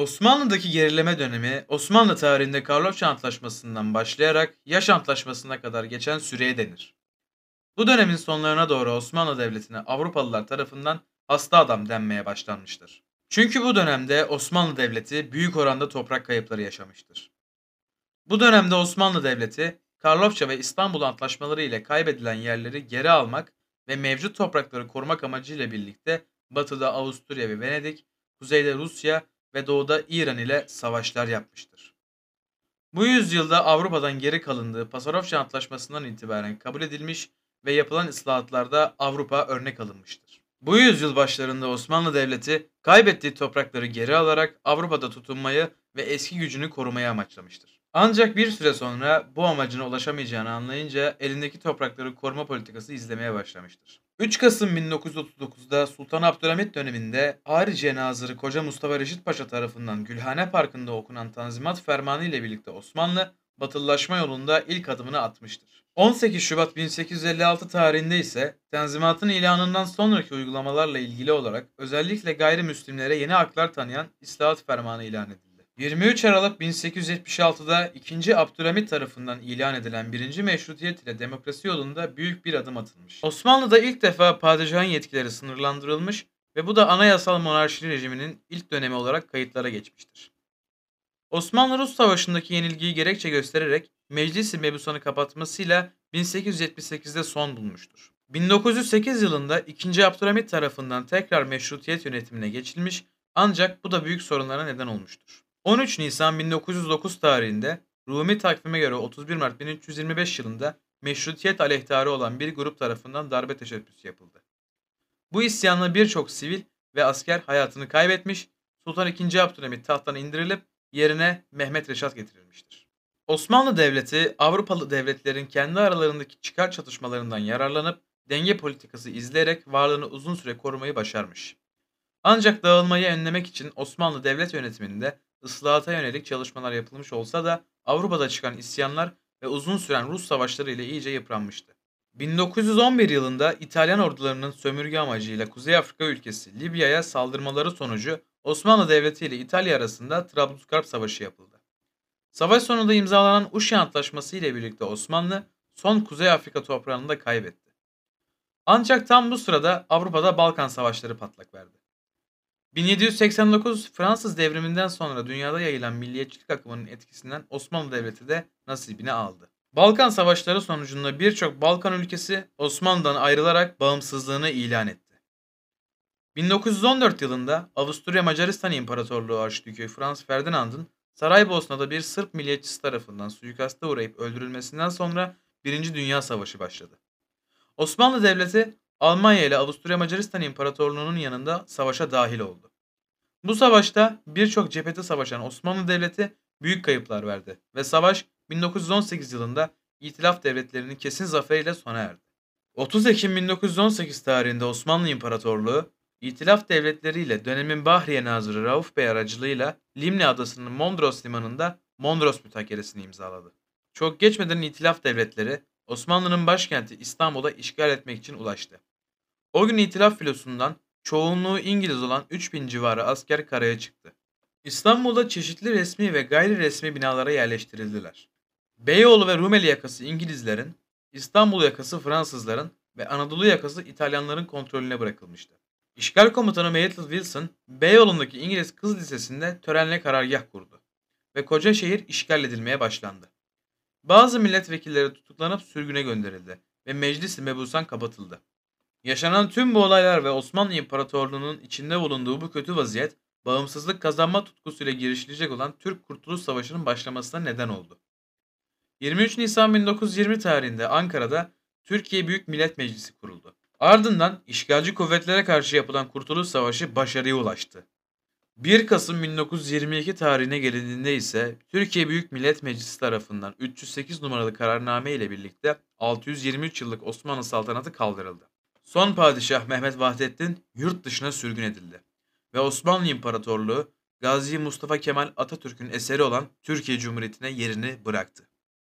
Osmanlı'daki gerileme dönemi Osmanlı tarihinde Karlofça Antlaşması'ndan başlayarak Yaş Antlaşması'na kadar geçen süreye denir. Bu dönemin sonlarına doğru Osmanlı Devleti'ne Avrupalılar tarafından hasta adam denmeye başlanmıştır. Çünkü bu dönemde Osmanlı Devleti büyük oranda toprak kayıpları yaşamıştır. Bu dönemde Osmanlı Devleti Karlofça ve İstanbul Antlaşmaları ile kaybedilen yerleri geri almak ve mevcut toprakları korumak amacıyla birlikte batıda Avusturya ve Venedik, kuzeyde Rusya ve doğuda İran ile savaşlar yapmıştır. Bu yüzyılda Avrupa'dan geri kalındığı Pasarofça Antlaşması'ndan itibaren kabul edilmiş ve yapılan ıslahatlarda Avrupa örnek alınmıştır. Bu yüzyıl başlarında Osmanlı Devleti kaybettiği toprakları geri alarak Avrupa'da tutunmayı ve eski gücünü korumaya amaçlamıştır. Ancak bir süre sonra bu amacına ulaşamayacağını anlayınca elindeki toprakları koruma politikası izlemeye başlamıştır. 3 Kasım 1939'da Sultan Abdülhamit döneminde Harice Nazırı Koca Mustafa Reşit Paşa tarafından Gülhane Parkı'nda okunan Tanzimat Fermanı ile birlikte Osmanlı, batılılaşma yolunda ilk adımını atmıştır. 18 Şubat 1856 tarihinde ise Tanzimat'ın ilanından sonraki uygulamalarla ilgili olarak özellikle gayrimüslimlere yeni haklar tanıyan İslahat Fermanı ilan edildi. 23 Aralık 1876'da 2. Abdülhamit tarafından ilan edilen 1. Meşrutiyet ile demokrasi yolunda büyük bir adım atılmış. Osmanlı'da ilk defa padişahın yetkileri sınırlandırılmış ve bu da anayasal monarşi rejiminin ilk dönemi olarak kayıtlara geçmiştir. Osmanlı-Rus Savaşı'ndaki yenilgiyi gerekçe göstererek Meclis-i Mebusan'ı kapatmasıyla 1878'de son bulmuştur. 1908 yılında 2. Abdülhamit tarafından tekrar meşrutiyet yönetimine geçilmiş ancak bu da büyük sorunlara neden olmuştur. 13 Nisan 1909 tarihinde Rumi takvime göre 31 Mart 1325 yılında meşrutiyet aleyhtarı olan bir grup tarafından darbe teşebbüsü yapıldı. Bu isyanla birçok sivil ve asker hayatını kaybetmiş, Sultan II. Abdülhamit tahttan indirilip yerine Mehmet Reşat getirilmiştir. Osmanlı Devleti Avrupalı devletlerin kendi aralarındaki çıkar çatışmalarından yararlanıp denge politikası izleyerek varlığını uzun süre korumayı başarmış. Ancak dağılmayı önlemek için Osmanlı devlet yönetiminde ıslahata yönelik çalışmalar yapılmış olsa da Avrupa'da çıkan isyanlar ve uzun süren Rus savaşları ile iyice yıpranmıştı. 1911 yılında İtalyan ordularının sömürge amacıyla Kuzey Afrika ülkesi Libya'ya saldırmaları sonucu Osmanlı Devleti ile İtalya arasında Trablusgarp Savaşı yapıldı. Savaş sonunda imzalanan Uşi Antlaşması ile birlikte Osmanlı son Kuzey Afrika toprağını da kaybetti. Ancak tam bu sırada Avrupa'da Balkan Savaşları patlak verdi. 1789 Fransız devriminden sonra dünyada yayılan milliyetçilik akımının etkisinden Osmanlı Devleti de nasibini aldı. Balkan Savaşları sonucunda birçok Balkan ülkesi Osmanlı'dan ayrılarak bağımsızlığını ilan etti. 1914 yılında Avusturya Macaristan İmparatorluğu Arşidükü Frans Ferdinand'ın Saraybosna'da bir Sırp milliyetçisi tarafından suikasta uğrayıp öldürülmesinden sonra Birinci Dünya Savaşı başladı. Osmanlı Devleti Almanya ile Avusturya Macaristan İmparatorluğu'nun yanında savaşa dahil oldu. Bu savaşta birçok cephete savaşan Osmanlı Devleti büyük kayıplar verdi ve savaş 1918 yılında İtilaf devletlerinin kesin zaferiyle sona erdi. 30 Ekim 1918 tarihinde Osmanlı İmparatorluğu, İtilaf devletleriyle dönemin Bahriye Nazırı Rauf Bey aracılığıyla Limni Adası'nın Mondros limanında Mondros mütakelesini imzaladı. Çok geçmeden İtilaf devletleri Osmanlı'nın başkenti İstanbul'a işgal etmek için ulaştı. O gün İtilaf filosundan çoğunluğu İngiliz olan 3000 civarı asker karaya çıktı. İstanbul'da çeşitli resmi ve gayri resmi binalara yerleştirildiler. Beyoğlu ve Rumeli yakası İngilizlerin, İstanbul yakası Fransızların ve Anadolu yakası İtalyanların kontrolüne bırakılmıştı. İşgal komutanı Myrtle Wilson, Beyoğlu'ndaki İngiliz Kız Lisesi'nde törenle karargah kurdu ve koca şehir işgal edilmeye başlandı. Bazı milletvekilleri tutuklanıp sürgüne gönderildi ve meclis-i mebusan kapatıldı. Yaşanan tüm bu olaylar ve Osmanlı İmparatorluğu'nun içinde bulunduğu bu kötü vaziyet, bağımsızlık kazanma tutkusuyla girişilecek olan Türk Kurtuluş Savaşı'nın başlamasına neden oldu. 23 Nisan 1920 tarihinde Ankara'da Türkiye Büyük Millet Meclisi kuruldu. Ardından işgalci kuvvetlere karşı yapılan Kurtuluş Savaşı başarıya ulaştı. 1 Kasım 1922 tarihine gelindiğinde ise Türkiye Büyük Millet Meclisi tarafından 308 numaralı kararname ile birlikte 623 yıllık Osmanlı saltanatı kaldırıldı. Son padişah Mehmet Vahdettin yurt dışına sürgün edildi ve Osmanlı İmparatorluğu Gazi Mustafa Kemal Atatürk'ün eseri olan Türkiye Cumhuriyeti'ne yerini bıraktı.